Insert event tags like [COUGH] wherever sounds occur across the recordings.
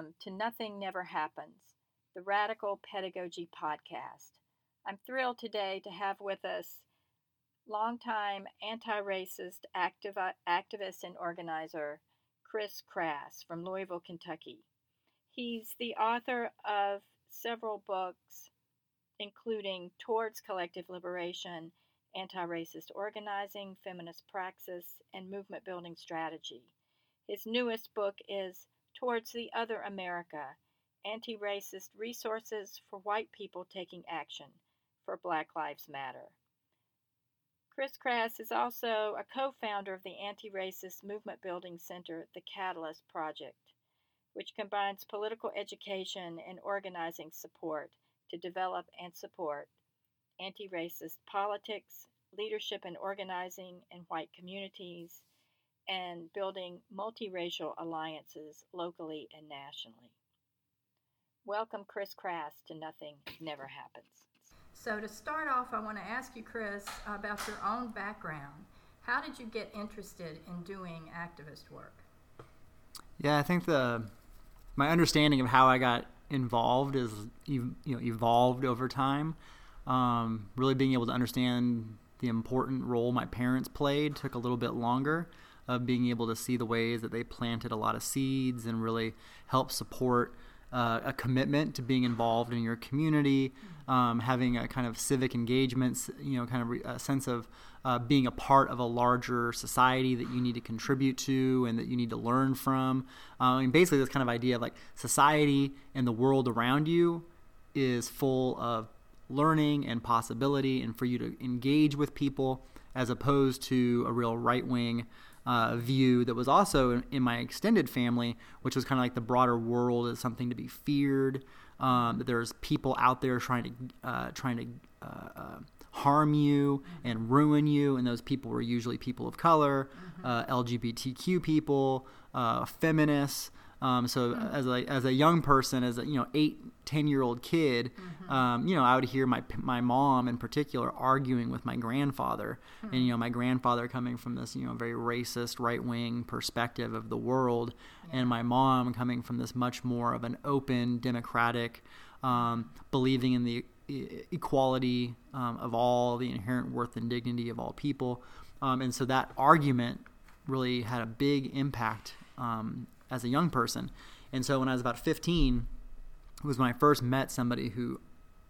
Welcome to Nothing Never Happens, the Radical Pedagogy Podcast. I'm thrilled today to have with us longtime anti racist activ- activist and organizer Chris Crass from Louisville, Kentucky. He's the author of several books, including Towards Collective Liberation, Anti Racist Organizing, Feminist Praxis, and Movement Building Strategy. His newest book is Towards the Other America Anti Racist Resources for White People Taking Action for Black Lives Matter. Chris Crass is also a co founder of the Anti Racist Movement Building Center, the Catalyst Project, which combines political education and organizing support to develop and support anti racist politics, leadership and organizing in white communities, and building multiracial alliances locally and nationally. Welcome, Chris Crass, to Nothing Never Happens. So, to start off, I want to ask you, Chris, about your own background. How did you get interested in doing activist work? Yeah, I think the my understanding of how I got involved is you know evolved over time. Um, really being able to understand the important role my parents played took a little bit longer of being able to see the ways that they planted a lot of seeds and really help support uh, a commitment to being involved in your community, um, having a kind of civic engagements, you know, kind of re- a sense of uh, being a part of a larger society that you need to contribute to and that you need to learn from. I mean, basically, this kind of idea of like society and the world around you is full of learning and possibility, and for you to engage with people as opposed to a real right wing uh, view that was also in, in, my extended family, which was kind of like the broader world as something to be feared. Um, that there's people out there trying to uh, trying to uh, uh harm you and ruin you, and those people were usually people of color, mm-hmm. Uh, LGBTQ people, uh, feminists. Um, so mm-hmm. as a as a young person, as a you know eight ten year old kid, mm-hmm. um, you know I would hear my my mom in particular arguing with my grandfather, mm-hmm. and you know my grandfather coming from this you know very racist right wing perspective of the world, yeah. and my mom coming from this much more of an open democratic, um, believing in the equality um, of all, the inherent worth and dignity of all people, um, and so that argument really had a big impact um, as a young person. And so when I was about 15, it was when I first met somebody who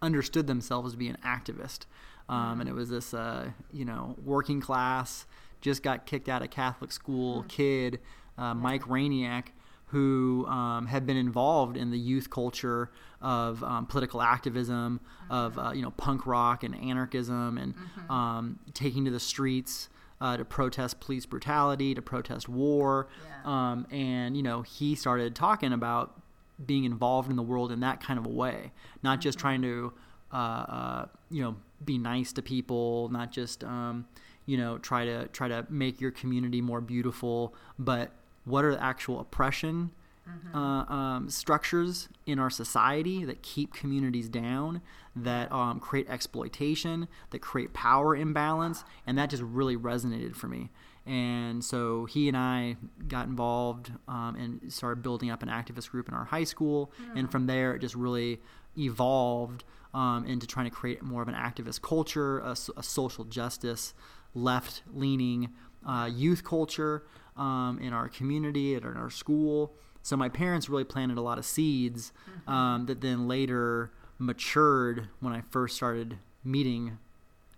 understood themselves to be an activist. Um, and it was this, uh, you know, working class, just got kicked out of Catholic school mm. kid, uh, Mike Rainiak, who um, had been involved in the youth culture of um, political activism, of uh, you know punk rock and anarchism, and mm-hmm. um, taking to the streets uh, to protest police brutality, to protest war. Yeah. Um, and, you know, he started talking about being involved in the world in that kind of a way, not just mm-hmm. trying to, uh, uh, you know, be nice to people, not just, um, you know, try to try to make your community more beautiful, but what are the actual oppression mm-hmm. uh, um, structures in our society that keep communities down, that um, create exploitation, that create power imbalance, and that just really resonated for me. And so he and I got involved um, and started building up an activist group in our high school, mm-hmm. and from there it just really evolved um, into trying to create more of an activist culture, a, a social justice, left-leaning uh, youth culture um, in our community and in our school. So my parents really planted a lot of seeds mm-hmm. um, that then later matured when I first started meeting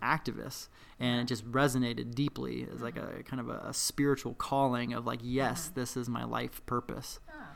activists, and it just resonated deeply as like a kind of a, a spiritual calling of like, yes, mm-hmm. this is my life purpose. Ah.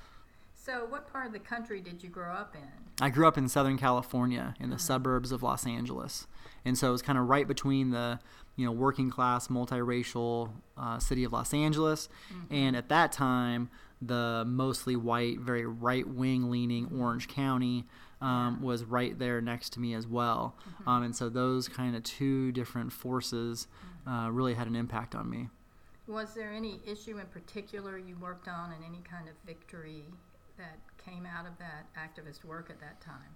So, what part of the country did you grow up in? I grew up in Southern California, in the mm-hmm. suburbs of Los Angeles, and so it was kind of right between the you know working class, multiracial uh, city of Los Angeles, mm-hmm. and at that time the mostly white, very right wing leaning Orange County um, was right there next to me as well. Mm-hmm. Um, and so those kind of two different forces mm-hmm. uh, really had an impact on me. Was there any issue in particular you worked on and any kind of victory that came out of that activist work at that time?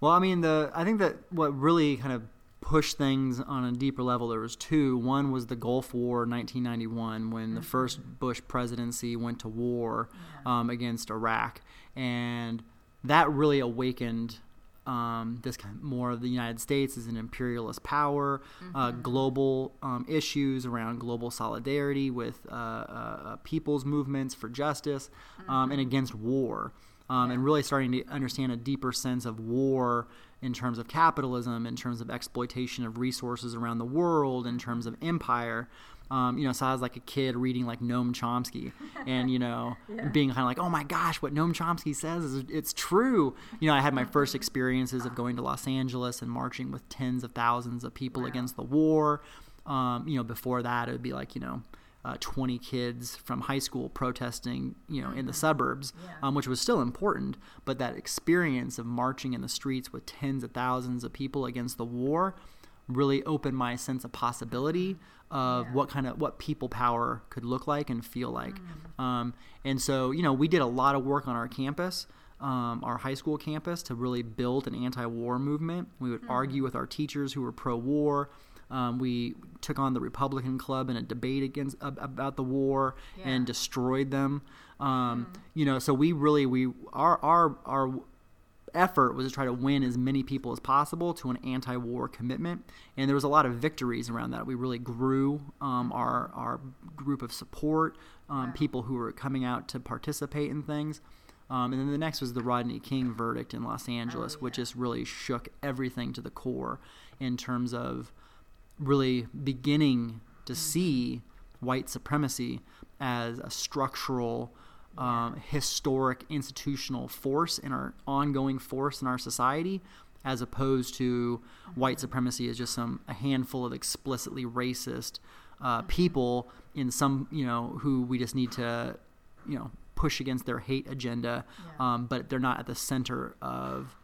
Well, I mean, the I think that what really kind of push things on a deeper level, there was two. One was the Gulf War, 1991, when mm-hmm. the first Bush presidency went to war yeah. um, against Iraq, and that really awakened um, this kind of more of the United States as an imperialist power, uh, mm-hmm. uh, global um, issues around global solidarity with uh, uh, people's movements for justice, mm-hmm. and against war, um, yeah. and really starting to understand a deeper sense of war in terms of capitalism, in terms of exploitation of resources around the world, in terms of empire. Um, you know, so I was like a kid reading like Noam Chomsky, and you know, [LAUGHS] yeah. being kind of like, oh my gosh, what Noam Chomsky says is it's true. You know, I had my first experiences of going to Los Angeles and marching with tens of thousands of people wow. against the war. Um, you know, before that, it would be like you know, uh, 20 kids from high school protesting, you know, mm-hmm. in the mm-hmm. suburbs, yeah. um, which was still important. But that experience of marching in the streets with tens of thousands of people against the war really opened my sense of possibility of yeah. what kind of what people power could look like and feel like. Mm. Um, and so, you know, we did a lot of work on our campus. Um, our high school campus to really build an anti-war movement. We would mm. argue with our teachers who were pro-war. Um, we took on the Republican Club in a debate against about the war yeah. and destroyed them. Um, mm. You know, so we really we our our our effort was to try to win as many people as possible to an anti-war commitment, and there was a lot of victories around that. We really grew um, our our group of support, um, people who were coming out to participate in things. Um, and then the next was the Rodney King verdict in Los Angeles, oh, yeah. which just really shook everything to the core in terms of really beginning to see white supremacy as a structural, um, historic, institutional force in our ongoing force in our society, as opposed to white mm-hmm. supremacy as just some a handful of explicitly racist uh, mm-hmm. people in some you know who we just need to you know push against their hate agenda, um, but they're not at the center of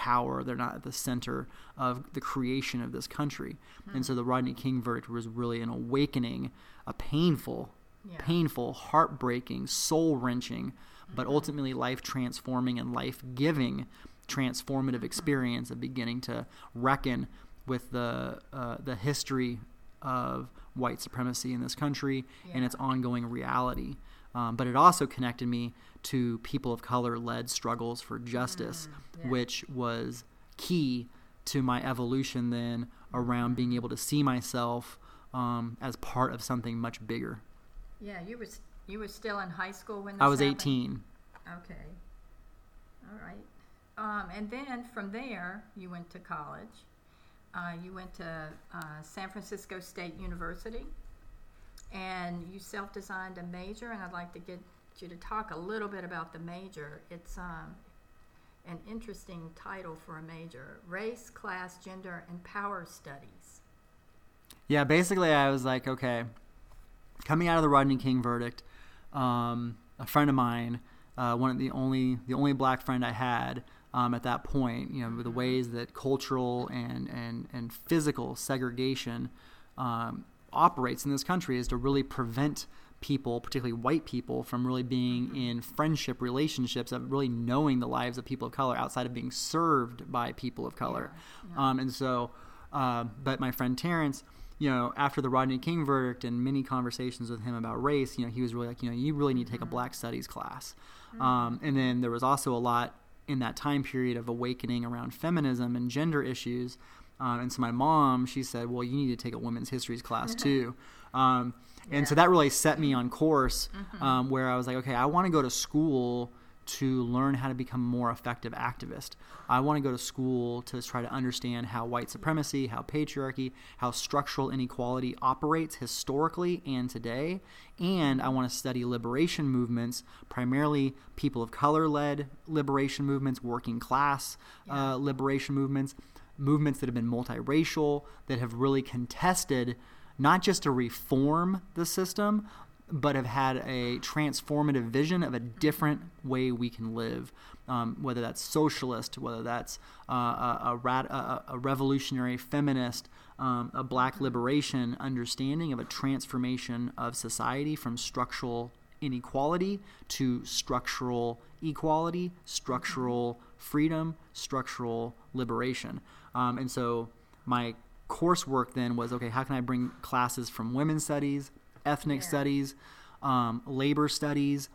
power. They're not at the center of the creation of this country. Mm-hmm. And so the Rodney King verdict was really an awakening, a painful, yeah. painful, heartbreaking, soul wrenching, mm-hmm. but ultimately life transforming and life giving transformative experience of beginning to reckon with the uh, the history of white supremacy in this country yeah. and its ongoing reality. Um, but it also connected me to people of color led struggles for justice, mm, yeah. which was key to my evolution then around being able to see myself um, as part of something much bigger. Yeah, you were you were still in high school when I was happened? 18. Okay. All right. Um, and then from there, you went to college. Uh, you went to uh, San Francisco State University, and you self-designed a major. And I'd like to get you to talk a little bit about the major. It's um, an interesting title for a major race, class, gender, and power studies. Yeah, basically, I was like, okay, coming out of the Rodney King verdict, um, a friend of mine, uh, one of the only the only black friend I had um, at that point, you know, the mm-hmm. ways that cultural and and and physical segregation um, operates in this country is to really prevent people, particularly white people, from really being in friendship relationships, of really knowing the lives of people of color outside of being served by people of color. Yeah, yeah. Um, and so, uh, but my friend Terrence, you know, after the Rodney King verdict and many conversations with him about race, you know, he was really like, you know, you really need to take a mm-hmm. Black Studies class. Mm-hmm. Um, and then there was also a lot in that time period of awakening around feminism and gender issues. Um, and so my mom, she said, well, you need to take a women's histories class [LAUGHS] too. Um, and so that really set me on course mm-hmm. um, where I was like, okay, I want to go to school to learn how to become a more effective activist. I want to go to school to try to understand how white supremacy, how patriarchy, how structural inequality operates historically and today. And I want to study liberation movements, primarily people of color led liberation movements, working class yeah. uh, liberation movements, movements that have been multiracial, that have really contested not just to reform the system, but have had a transformative vision of a different way we can live, um, whether that's socialist, whether that's uh, a, a, a, revolutionary feminist, um, a black liberation understanding of a transformation of society from structural inequality to structural equality, structural freedom, structural liberation. Um, and so my coursework then was okay, how can I bring classes from women's studies, ethnic Yeah. studies, um, labor studies,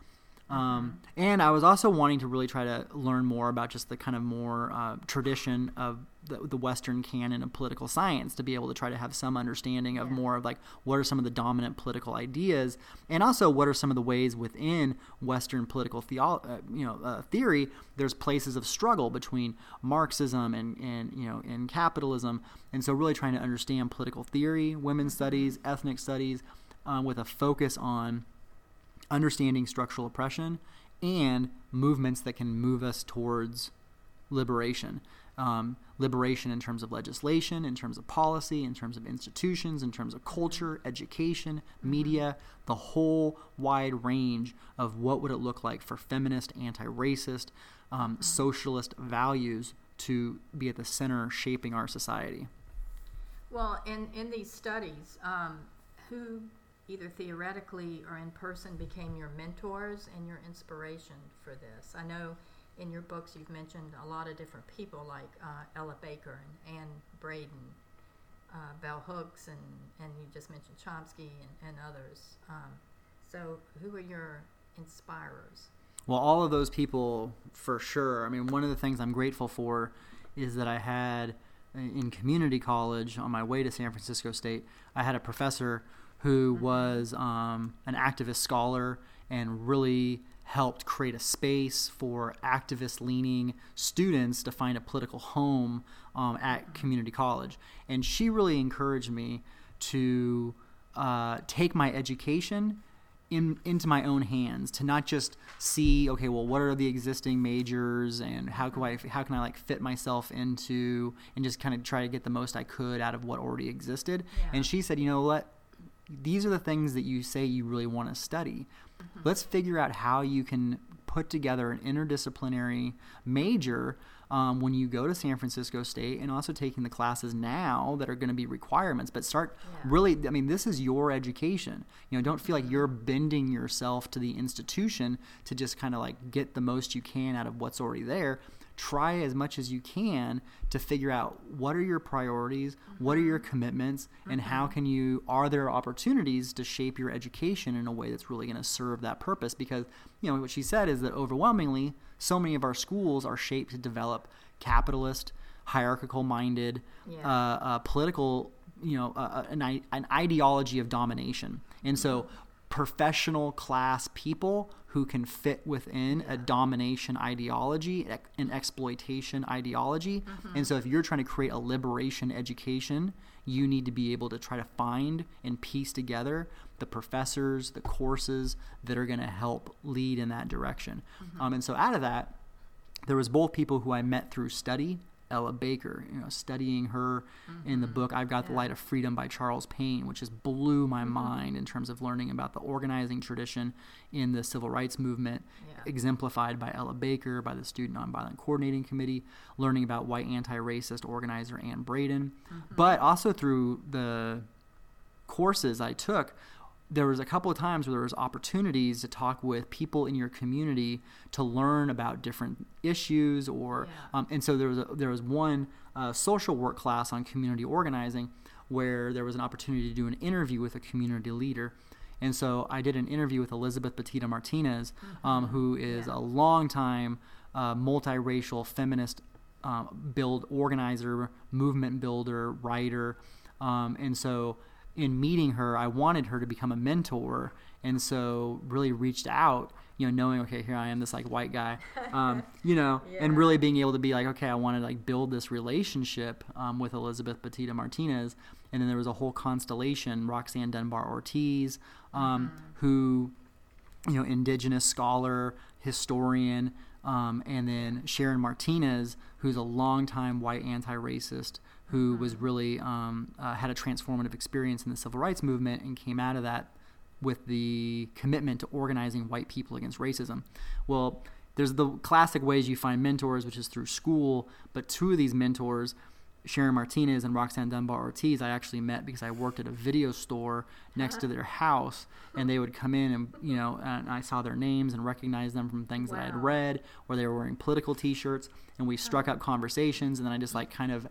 um, Mm-hmm. and I was also wanting to really try to learn more about just the kind of more uh, tradition of the, the Western canon of political science to be able to try to have some understanding of Yeah. more of like what are some of the dominant political ideas, and also what are some of the ways within Western political theo- uh, you know uh, theory there's places of struggle between Marxism and and you know and capitalism, and so really trying to understand political theory, women's studies, ethnic studies, um, with a focus on understanding structural oppression and movements that can move us towards liberation. Um, liberation in terms of legislation, in terms of policy, in terms of institutions, in terms of culture, education, media, the whole wide range of what would it look like for feminist, anti-racist, um, socialist values to be at the center shaping our society. Well, in, in these studies, um, who either theoretically or in person became your mentors and your inspiration for this? I know in your books you've mentioned a lot of different people like uh, Ella Baker and Anne Braden, uh, Bell Hooks, and, and you just mentioned Chomsky and, and others. Um, so, who are your inspirers? Well, all of those people, for sure. I mean, one of the things I'm grateful for is that I had in community college on my way to San Francisco State, I had a professor who was um, an activist scholar and really helped create a space for activist leaning students to find a political home um, at community college. And she really encouraged me to uh, take my education in, into my own hands to not just see okay well what are the existing majors and how can I how can I like fit myself into and just kind of try to get the most I could out of what already existed. Yeah. and she said you know what these are the things that you say you really want to study let's figure out how you can put together an interdisciplinary major um, when you go to San Francisco State and also taking the classes now that are going to be requirements but start Yeah. really i mean this is your education. You know don't feel like you're bending yourself to the institution to just kind of like get the most you can out of what's already there try as much as you can to figure out what are your priorities what are your commitments and how can you are there opportunities to shape your education in a way that's really going to serve that purpose because you know what she said is that overwhelmingly so many of our schools are shaped to develop capitalist hierarchical minded Yeah. uh, uh, political, you know, uh, an, an ideology of domination. And so, professional class people who can fit within a domination ideology, an exploitation ideology. And so, if you're trying to create a liberation education, you need to be able to try to find and piece together the professors, the courses that are going to help lead in that direction. Um, and so, out of that, there was both people who I met through study. Ella Baker, you know, studying her in the mm-hmm. book "I've Got the Light of Freedom" by Charles Payne, which just blew my mm-hmm. mind in terms of learning about the organizing tradition in the civil rights movement, Yeah. exemplified by Ella Baker, by the Student Nonviolent Coordinating Committee, learning about white anti-racist organizer Anne Braden, mm-hmm. but also through the courses I took, there was a couple of times where there was opportunities to talk with people in your community to learn about different issues or Yeah. um, and so there was a, there was one uh, social work class on community organizing where there was an opportunity to do an interview with a community leader and so I did an interview with Elizabeth Betita Martinez, um, who is Yeah. a longtime uh, multiracial feminist um, build organizer, movement builder, writer, um, and so in meeting her, I wanted her to become a mentor, and so really reached out, you know, knowing okay, here I am, this like white guy, um, [LAUGHS] you know, and really being able to be like, okay, I want to like build this relationship um, with Elizabeth Betita Martinez, and then there was a whole constellation, Roxanne Dunbar Ortiz, um, who you know, indigenous scholar, historian, um, and then Sharon Martinas, who's a longtime white anti-racist, who was really um, uh, had a transformative experience in the civil rights movement and came out of that with the commitment to organizing white people against racism. Well, there's the classic ways you find mentors, which is through school, but two of these mentors. Sharon Martinas and Roxanne Dunbar Ortiz, I actually met because I worked at a video store next to their [LAUGHS] house, and they would come in and you know, and I saw their names and recognized them from things that I had read, or they were wearing political T-shirts, and we struck up conversations, and then I just like kind of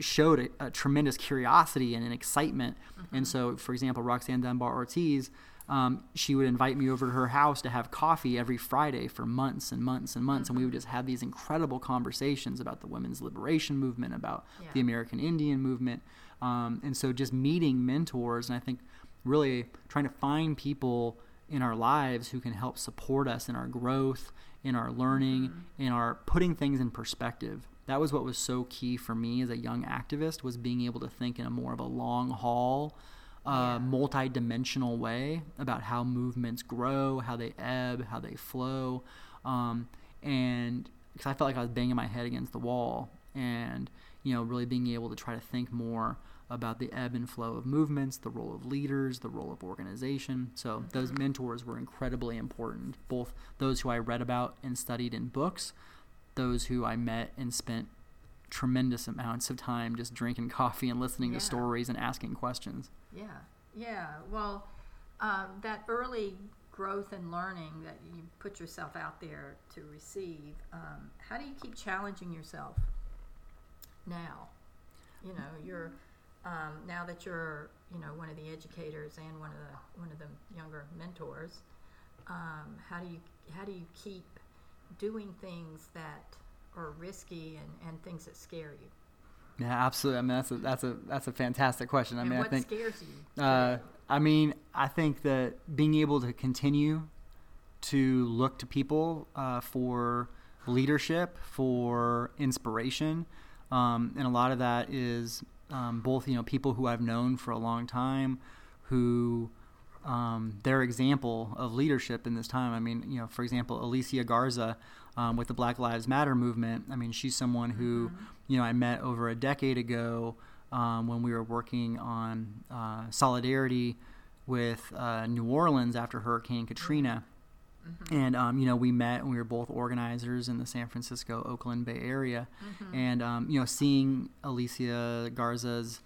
showed a, a, tremendous curiosity and an excitement. Mm-hmm. And so, for example, Roxanne Dunbar Ortiz, um, she would invite me over to her house to have coffee every Friday for months and months and months, mm-hmm. and we would just have these incredible conversations about the women's liberation movement, about yeah. the American Indian movement, um, and so just meeting mentors, and I think really trying to find people in our lives who can help support us in our growth, in our learning, mm-hmm. in our putting things in perspective. That was what was so key for me as a young activist was being able to think in a more of a long haul, uh, yeah. multi-dimensional way about how movements grow, how they ebb, how they flow, um, and because I felt like I was banging my head against the wall, and you know, really being able to try to think more about the ebb and flow of movements, the role of leaders, the role of organization. So mm-hmm. those mentors were incredibly important, both those who I read about and studied in books, those who I met and spent tremendous amounts of time just drinking coffee and listening yeah. to stories and asking questions. Yeah, yeah. Well, um, that early growth and learning that you put yourself out there to receive, um, how do you keep challenging yourself now? You know, you're um, now that you're you know one of the educators and one of the one of the younger mentors, um, how do you how do you keep doing things that are risky and, and things that scare you? Yeah, absolutely. I mean, that's a that's a that's a fantastic question. I and mean, what I think scares you. Uh, I mean, I think that being able to continue to look to people uh, for leadership, for inspiration, um, and a lot of that is um, both you know people who I've known for a long time, who um, their example of leadership in this time. I mean, you know, for example, Alicia Garza um, with the Black Lives Matter movement. I mean, she's someone who mm-hmm. you know I met over a decade ago um, when we were working on uh, solidarity with uh, New Orleans after Hurricane Katrina. Mm-hmm. And um, you know, we met and we were both organizers in the San Francisco Oakland Bay Area, mm-hmm. and um, you know, seeing Alicia Garza's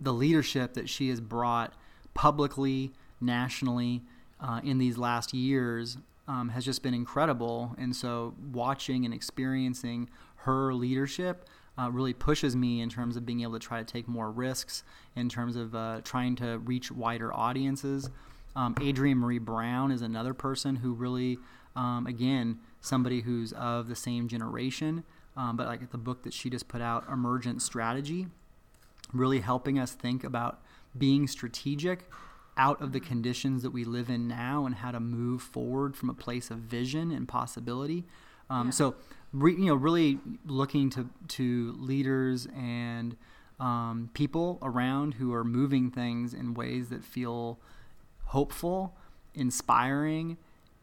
the leadership that she has brought publicly, nationally, uh, in these last years um, has just been incredible. And so, watching and experiencing her leadership uh, really pushes me in terms of being able to try to take more risks, in terms of uh, trying to reach wider audiences. Um, Adrienne Maree Brown is another person who really, um, again, somebody who's of the same generation, um, but like the book that she just put out, Emergent Strategy, really helping us think about being strategic out of the conditions that we live in now and how to move forward from a place of vision and possibility. Um, yeah. So, re, you know, really looking to to leaders and um, people around who are moving things in ways that feel hopeful, inspiring,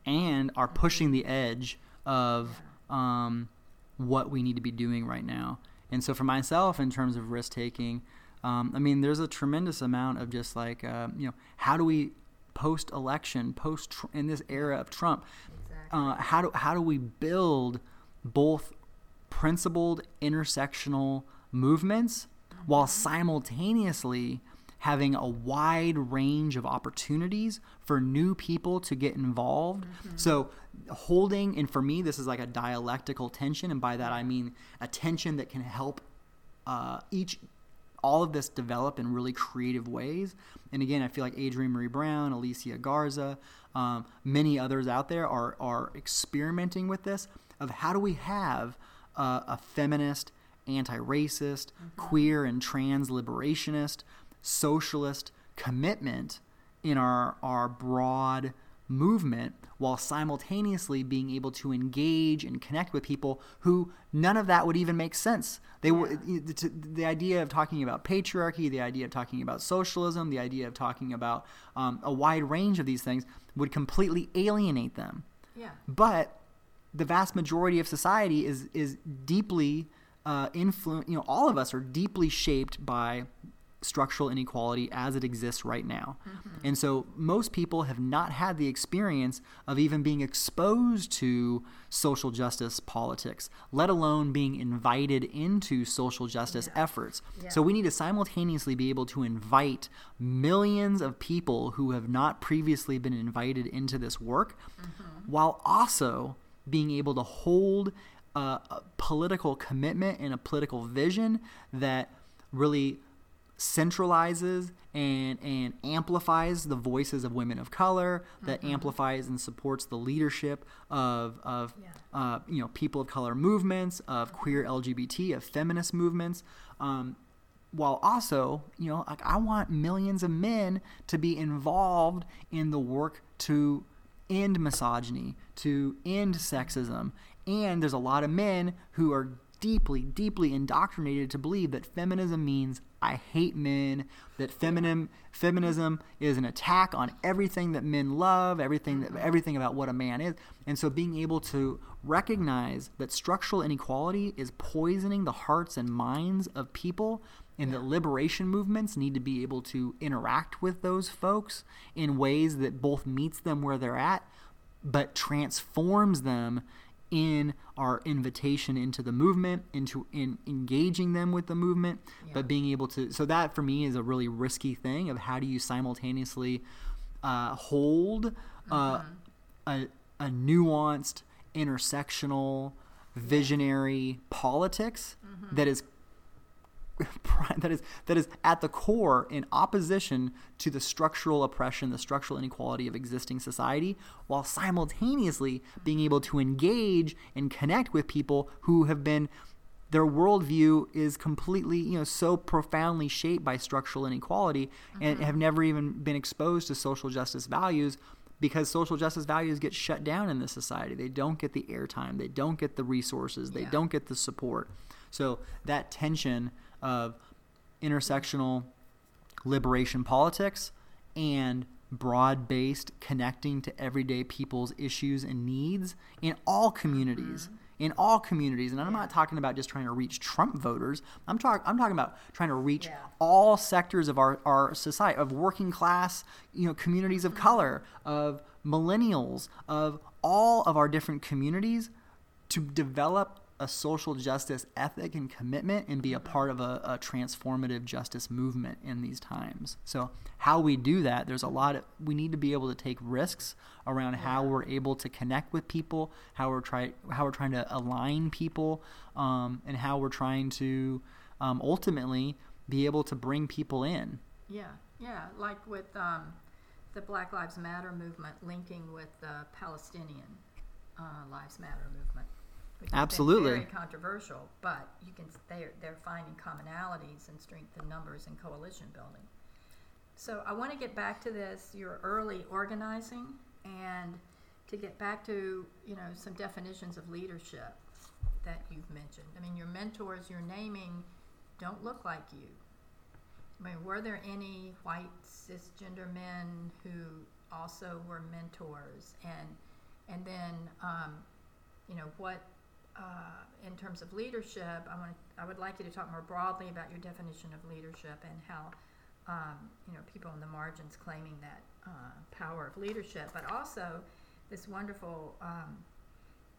and are pushing the edge of um, what we need to be doing right now. And so, for myself, in terms of risk taking, um, I mean, there's a tremendous amount of just like, uh, you know, how do we post election, post in this era of Trump, exactly. uh, how do how do we build both principled intersectional movements mm-hmm. while simultaneously having a wide range of opportunities for new people to get involved. Mm-hmm. So, holding, and for me, this is like a dialectical tension, and by that I mean a tension that can help uh, each all of this develop in really creative ways. And again, I feel like Adrienne Maree Brown, Alicia Garza, um, many others out there are are experimenting with this of how do we have uh, a feminist, anti-racist, mm-hmm. queer and trans liberationist socialist commitment in our, our broad movement while simultaneously being able to engage and connect with people who none of that would even make sense. They yeah. were the, the, idea of talking about patriarchy, the idea of talking about socialism, the idea of talking about um, a wide range of these things would completely alienate them. Yeah. But the vast majority of society is is deeply uh, influenced. You know, all of us are deeply shaped by structural inequality as it exists right now. Mm-hmm. And so most people have not had the experience of even being exposed to social justice politics, let alone being invited into social justice yeah. efforts. Yeah. So we need to simultaneously be able to invite millions of people who have not previously been invited into this work mm-hmm. while also being able to hold a, a political commitment and a political vision that really centralizes and and amplifies the voices of women of color that mm-hmm. amplifies and supports the leadership of of yeah. uh, you know people of color movements of queer LGBT of feminist movements um, while also you know like I want millions of men to be involved in the work to end misogyny to end sexism and there's a lot of men who are deeply, deeply indoctrinated to believe that feminism means I hate men, that feminism feminism is an attack on everything that men love, everything that, everything about what a man is. And so being able to recognize that structural inequality is poisoning the hearts and minds of people and that liberation movements need to be able to interact with those folks in ways that both meets them where they're at but transforms them in our invitation into the movement, into in engaging them with the movement, yeah. but being able to. So that for me is a really risky thing of how do you simultaneously uh, hold uh, mm-hmm. a, a nuanced, intersectional, visionary politics mm-hmm. that is [LAUGHS] that is that is at the core in opposition to the structural oppression, the structural inequality of existing society, while simultaneously being able to engage and connect with people who have been their worldview is completely, you know, so profoundly shaped by structural inequality mm-hmm. and have never even been exposed to social justice values because social justice values get shut down in this society. They don't get the airtime, they don't get the resources, they yeah. don't get the support. So that tension of intersectional liberation politics and broad based connecting to everyday people's issues and needs in all communities. Mm-hmm. In all communities, and I'm not talking about just trying to reach Trump voters. I'm talking. I'm talking about trying to reach yeah. all sectors of our, our society, of working class, you know, communities of mm-hmm. color, of millennials, of all of our different communities, to develop a social justice ethic and commitment and be a part of a, a, transformative justice movement in these times. So, how we do that, there's a lot of, we need to be able to take risks around yeah. how we're able to connect with people, how we're trying, how we're trying to align people, um, and how we're trying to um, ultimately be able to bring people in. Yeah, yeah, like with um, the Black Lives Matter movement linking with the Palestinian uh, Lives Matter movement Absolutely. Very controversial, but you can they're they're finding commonalities and strength in numbers and coalition building. So I want to get back to this your early organizing and to get back to you know some definitions of leadership that you've mentioned. I mean, your mentors you're naming don't look like you. I mean, were there any white cisgender men who also were mentors and and then um, you know what uh, in terms of leadership, I want I would like you to talk more broadly about your definition of leadership and how um, you know people in the margins claiming that uh, power of leadership, but also this wonderful um,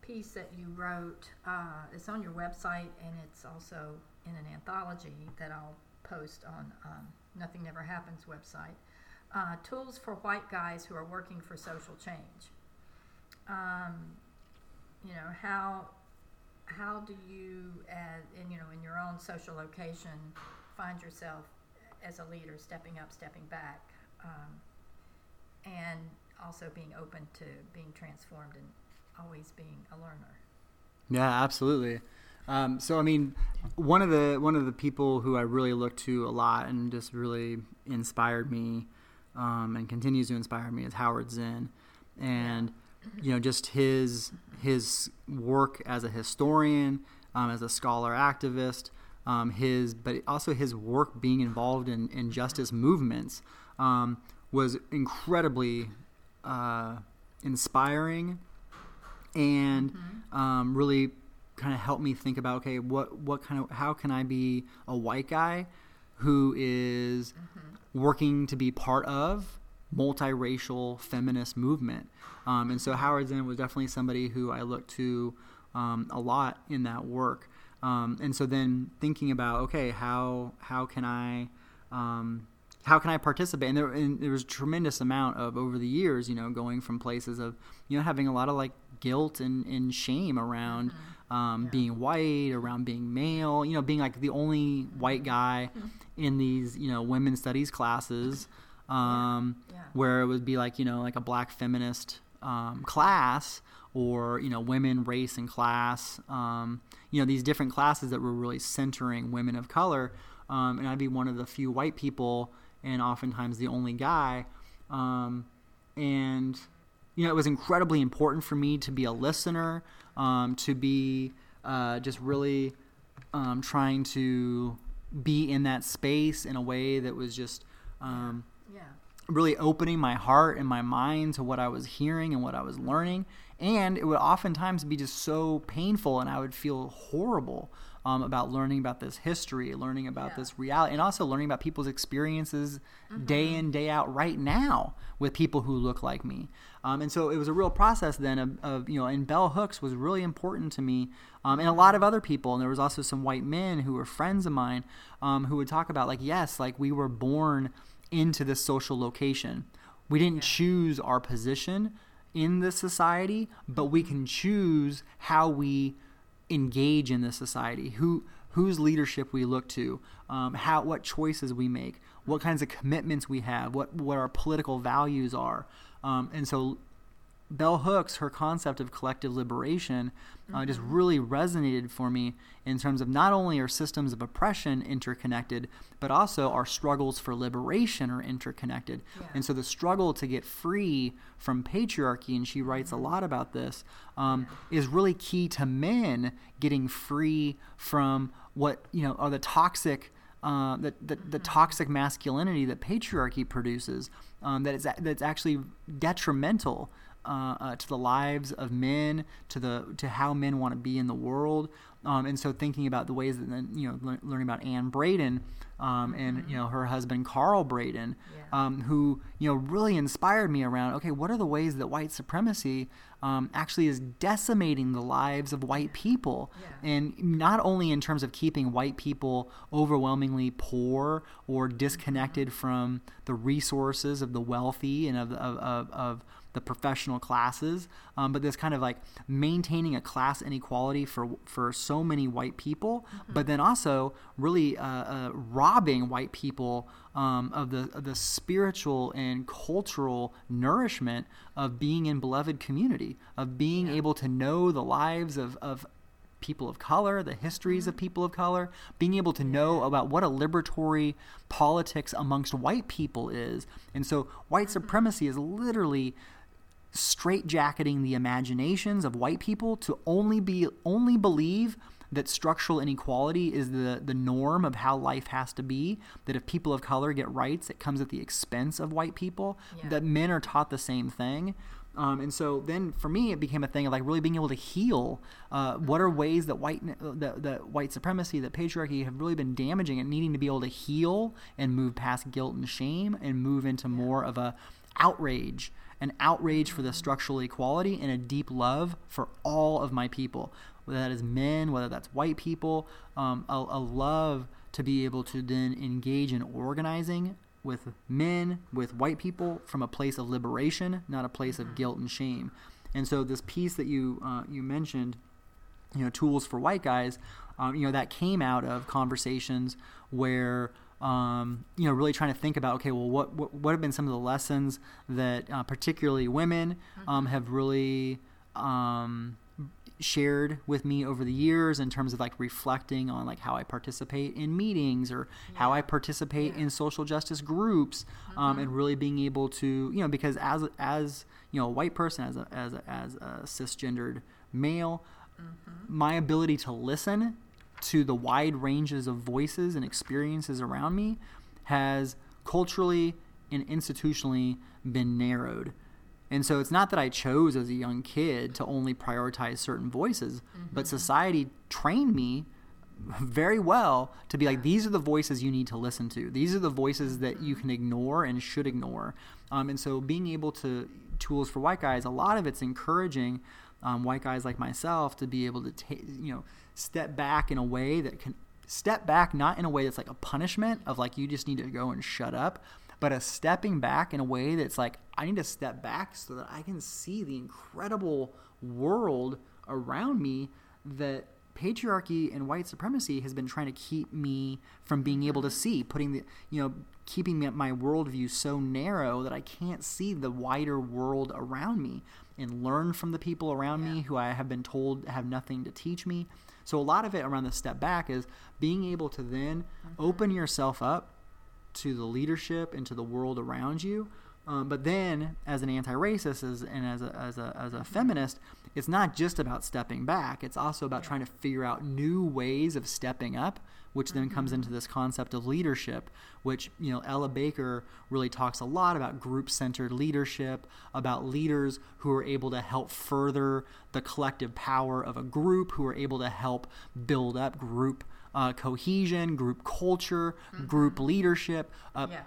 piece that you wrote. Uh, it's on your website and it's also in an anthology that I'll post on um, Nothing Never Happens website. Uh, tools for white guys who are working for social change. Um, you know how how do you, as in you know, in your own social location, find yourself as a leader, stepping up, stepping back, um, and also being open to being transformed and always being a learner. Yeah, absolutely. Um, so I mean, one of the one of the people who I really look to a lot and just really inspired me um, and continues to inspire me is Howard Zinn, and. Yeah you know, just his his work as a historian, um, as a scholar activist, um, his but also his work being involved in, in justice movements um, was incredibly uh, inspiring and mm-hmm. Um, really kind of helped me think about okay what what kind of how can I be a white guy who is mm-hmm. working to be part of multiracial feminist movement. Um, and so Howard Zinn was definitely somebody who I looked to um, a lot in that work. Um, and so then thinking about okay, how how can I um, how can I participate? And there, and there was a tremendous amount of over the years, you know, going from places of you know having a lot of like guilt and, and shame around um, Yeah. being white, around being male, you know, being like the only white guy Mm-hmm. in these, you know, women's studies classes, um, Yeah. where it would be like, you know, like a black feminist um, class or, you know, women, race, and class, um, you know, these different classes that were really centering women of color. Um, and I'd be one of the few white people and oftentimes the only guy. Um, and you know, it was incredibly important for me to be a listener, um, to be uh, just really um, trying to be in that space in a way that was just um, Yeah. Really opening my heart and my mind to what I was hearing and what I was learning. And it would oftentimes be just so painful, and I would feel horrible um, about learning about this history, learning about Yeah. this reality, and also learning about people's experiences day in, day out, right now with people who look like me. Um, and so it was a real process then of, of, you know, and Bell Hooks was really important to me, um, and a lot of other people. And there was also some white men who were friends of mine um, who would talk about, like, yes, like we were born into this social location. We didn't choose our position in this society, but we can choose how we engage in this society. Who whose leadership we look to, um, how what choices we make, what kinds of commitments we have, what what our political values are, um, and so Bell Hooks, her concept of collective liberation, uh, just really resonated for me in terms of not only our systems of oppression interconnected, but also our struggles for liberation are interconnected. Yeah. And so the struggle to get free from patriarchy, and she writes a lot about this, um, is really key to men getting free from what you know are the toxic. Uh, the, the, the toxic masculinity that patriarchy produces, um, that is that's actually detrimental uh, uh, to the lives of men, to the to how men want to be in the world, um, and so thinking about the ways that then, you know lear- learning about Anne Braden um, and you know her husband Carl Braden, Yeah. um, who you know really inspired me around. Okay, what are the ways that white supremacy um, actually is decimating the lives of white people, Yeah. and not only in terms of keeping white people overwhelmingly poor or disconnected from the resources of the wealthy and of of, of, of the professional classes, um, but this kind of like maintaining a class inequality for for so many white people, but then also really uh, uh, robbing white people um, of the of the spiritual and cultural nourishment of being in beloved community, of being able to know the lives of of people of color, the histories of people of color, being able to know about what a liberatory politics amongst white people is. And so white supremacy is literally straitjacketing the imaginations of white people to only be only believe that structural inequality is the, the norm of how life has to be, that if people of color get rights, it comes at the expense of white people, Yeah. that men are taught the same thing. Um, and so then for me, it became a thing of like really being able to heal. Uh, what are ways that white that, that white supremacy, that patriarchy have really been damaging and needing to be able to heal and move past guilt and shame and move into more of a outrage, an outrage for the structural equality and a deep love for all of my people, whether that is men, whether that's white people, um, a, a love to be able to then engage in organizing with men, with white people from a place of liberation, not a place of guilt and shame. And so this piece that you uh, you mentioned, you know, tools for white guys, um, you know, that came out of conversations where um, you know, really trying to think about, okay, well, what, what, what have been some of the lessons that uh, particularly women um, have really um, shared with me over the years in terms of like reflecting on like how I participate in meetings or how I participate Yeah. in social justice groups um, and really being able to you know because as as you know a white person as a as a, as a cisgendered male my ability to listen to the wide ranges of voices and experiences around me has culturally and institutionally been narrowed. And so it's not that I chose as a young kid to only prioritize certain voices, but society trained me very well to be like, these are the voices you need to listen to. These are the voices that you can ignore and should ignore. Um, and so being able to, tools for white guys, a lot of it's encouraging um, white guys like myself to be able to take, you know, step back in a way that can step back, not in a way that's like a punishment of like, you just need to go and shut up, but a stepping back in a way that's like, I need to step back so that I can see the incredible world around me that patriarchy and white supremacy has been trying to keep me from being able to see, putting the, you know, keeping my worldview so narrow that I can't see the wider world around me and learn from the people around yeah. me who I have been told have nothing to teach me. So a lot of it around the step back is being able to then mm-hmm. open yourself up to the leadership and to the world around you. Um, but then, as an anti-racist as, and as a, as, a, as a feminist, it's not just about stepping back. It's also about yeah. trying to figure out new ways of stepping up, which then mm-hmm. comes into this concept of leadership, which, you know, Ella Baker really talks a lot about group-centered leadership, about leaders who are able to help further the collective power of a group, who are able to help build up group uh, cohesion, group culture, mm-hmm. group leadership. Uh, yeah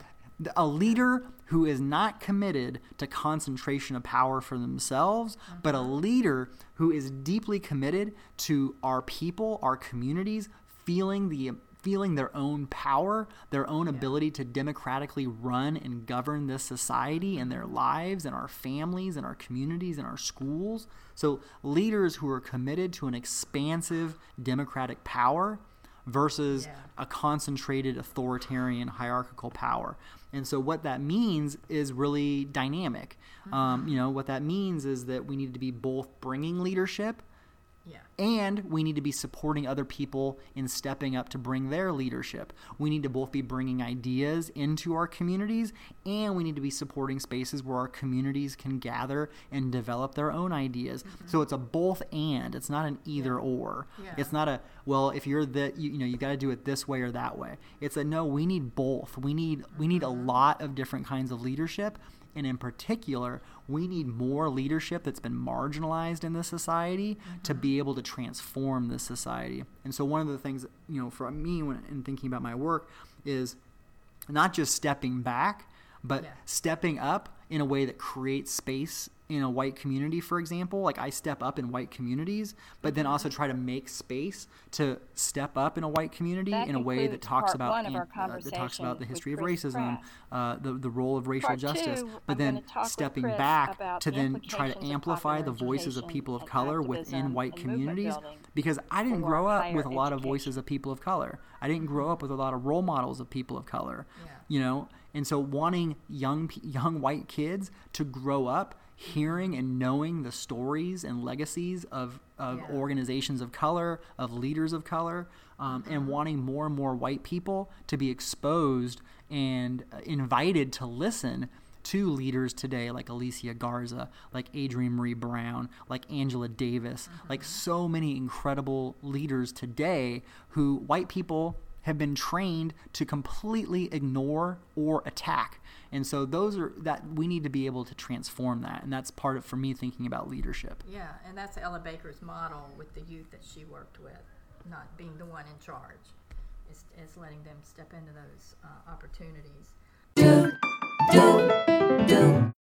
a leader who is not committed to concentration of power for themselves, mm-hmm. but a leader who is deeply committed to our people, our communities, feeling the feeling their own power, their own yeah. ability to democratically run and govern this society and their lives and our families and our communities and our schools. So leaders who are committed to an expansive democratic power versus yeah. a concentrated authoritarian hierarchical power. And so what that means is really dynamic. Mm-hmm. Um, you know, what that means is that we need to be both bringing leadership yeah. And we need to be supporting other people in stepping up to bring their leadership. We need to both be bringing ideas into our communities and we need to be supporting spaces where our communities can gather and develop their own ideas. Mm-hmm. So it's a both and. It's not an either yeah. or. Yeah. It's not a well, if you're the you, you know, you got to do it this way or that way. It's a no, we need both. We need mm-hmm. we need a mm-hmm. lot of different kinds of leadership and in particular, we need more leadership that's been marginalized in this society mm-hmm. to be able to transform this society. And so, one of the things, you know, for me, when in thinking about my work, is not just stepping back, but yeah. stepping up in a way that creates space in a white community, for example, like I step up in white communities, but then also try to make space to step up in a white community that in a way that talks about uh, that talks about the history of racism, uh, the the role of racial part justice, two, but I'm then stepping back to then try to amplify the voices of people of color within white communities because I didn't grow up with a lot of voices of people of color. I didn't grow up with a lot of role models of people of color. Yeah. You know, and so wanting young young white kids to grow up hearing and knowing the stories and legacies of, of yeah. organizations of color, of leaders of color, um, and mm-hmm. wanting more and more white people to be exposed and uh, invited to listen to leaders today like Alicia Garza, like Adrienne Maree Brown, like Angela Davis, mm-hmm. like so many incredible leaders today who white people have been trained to completely ignore or attack. And so those are that we need to be able to transform that. And that's part of for me thinking about leadership. Yeah, and that's Ella Baker's model with the youth that she worked with, not being the one in charge. It's, it's letting them step into those uh, opportunities. Do, do, do,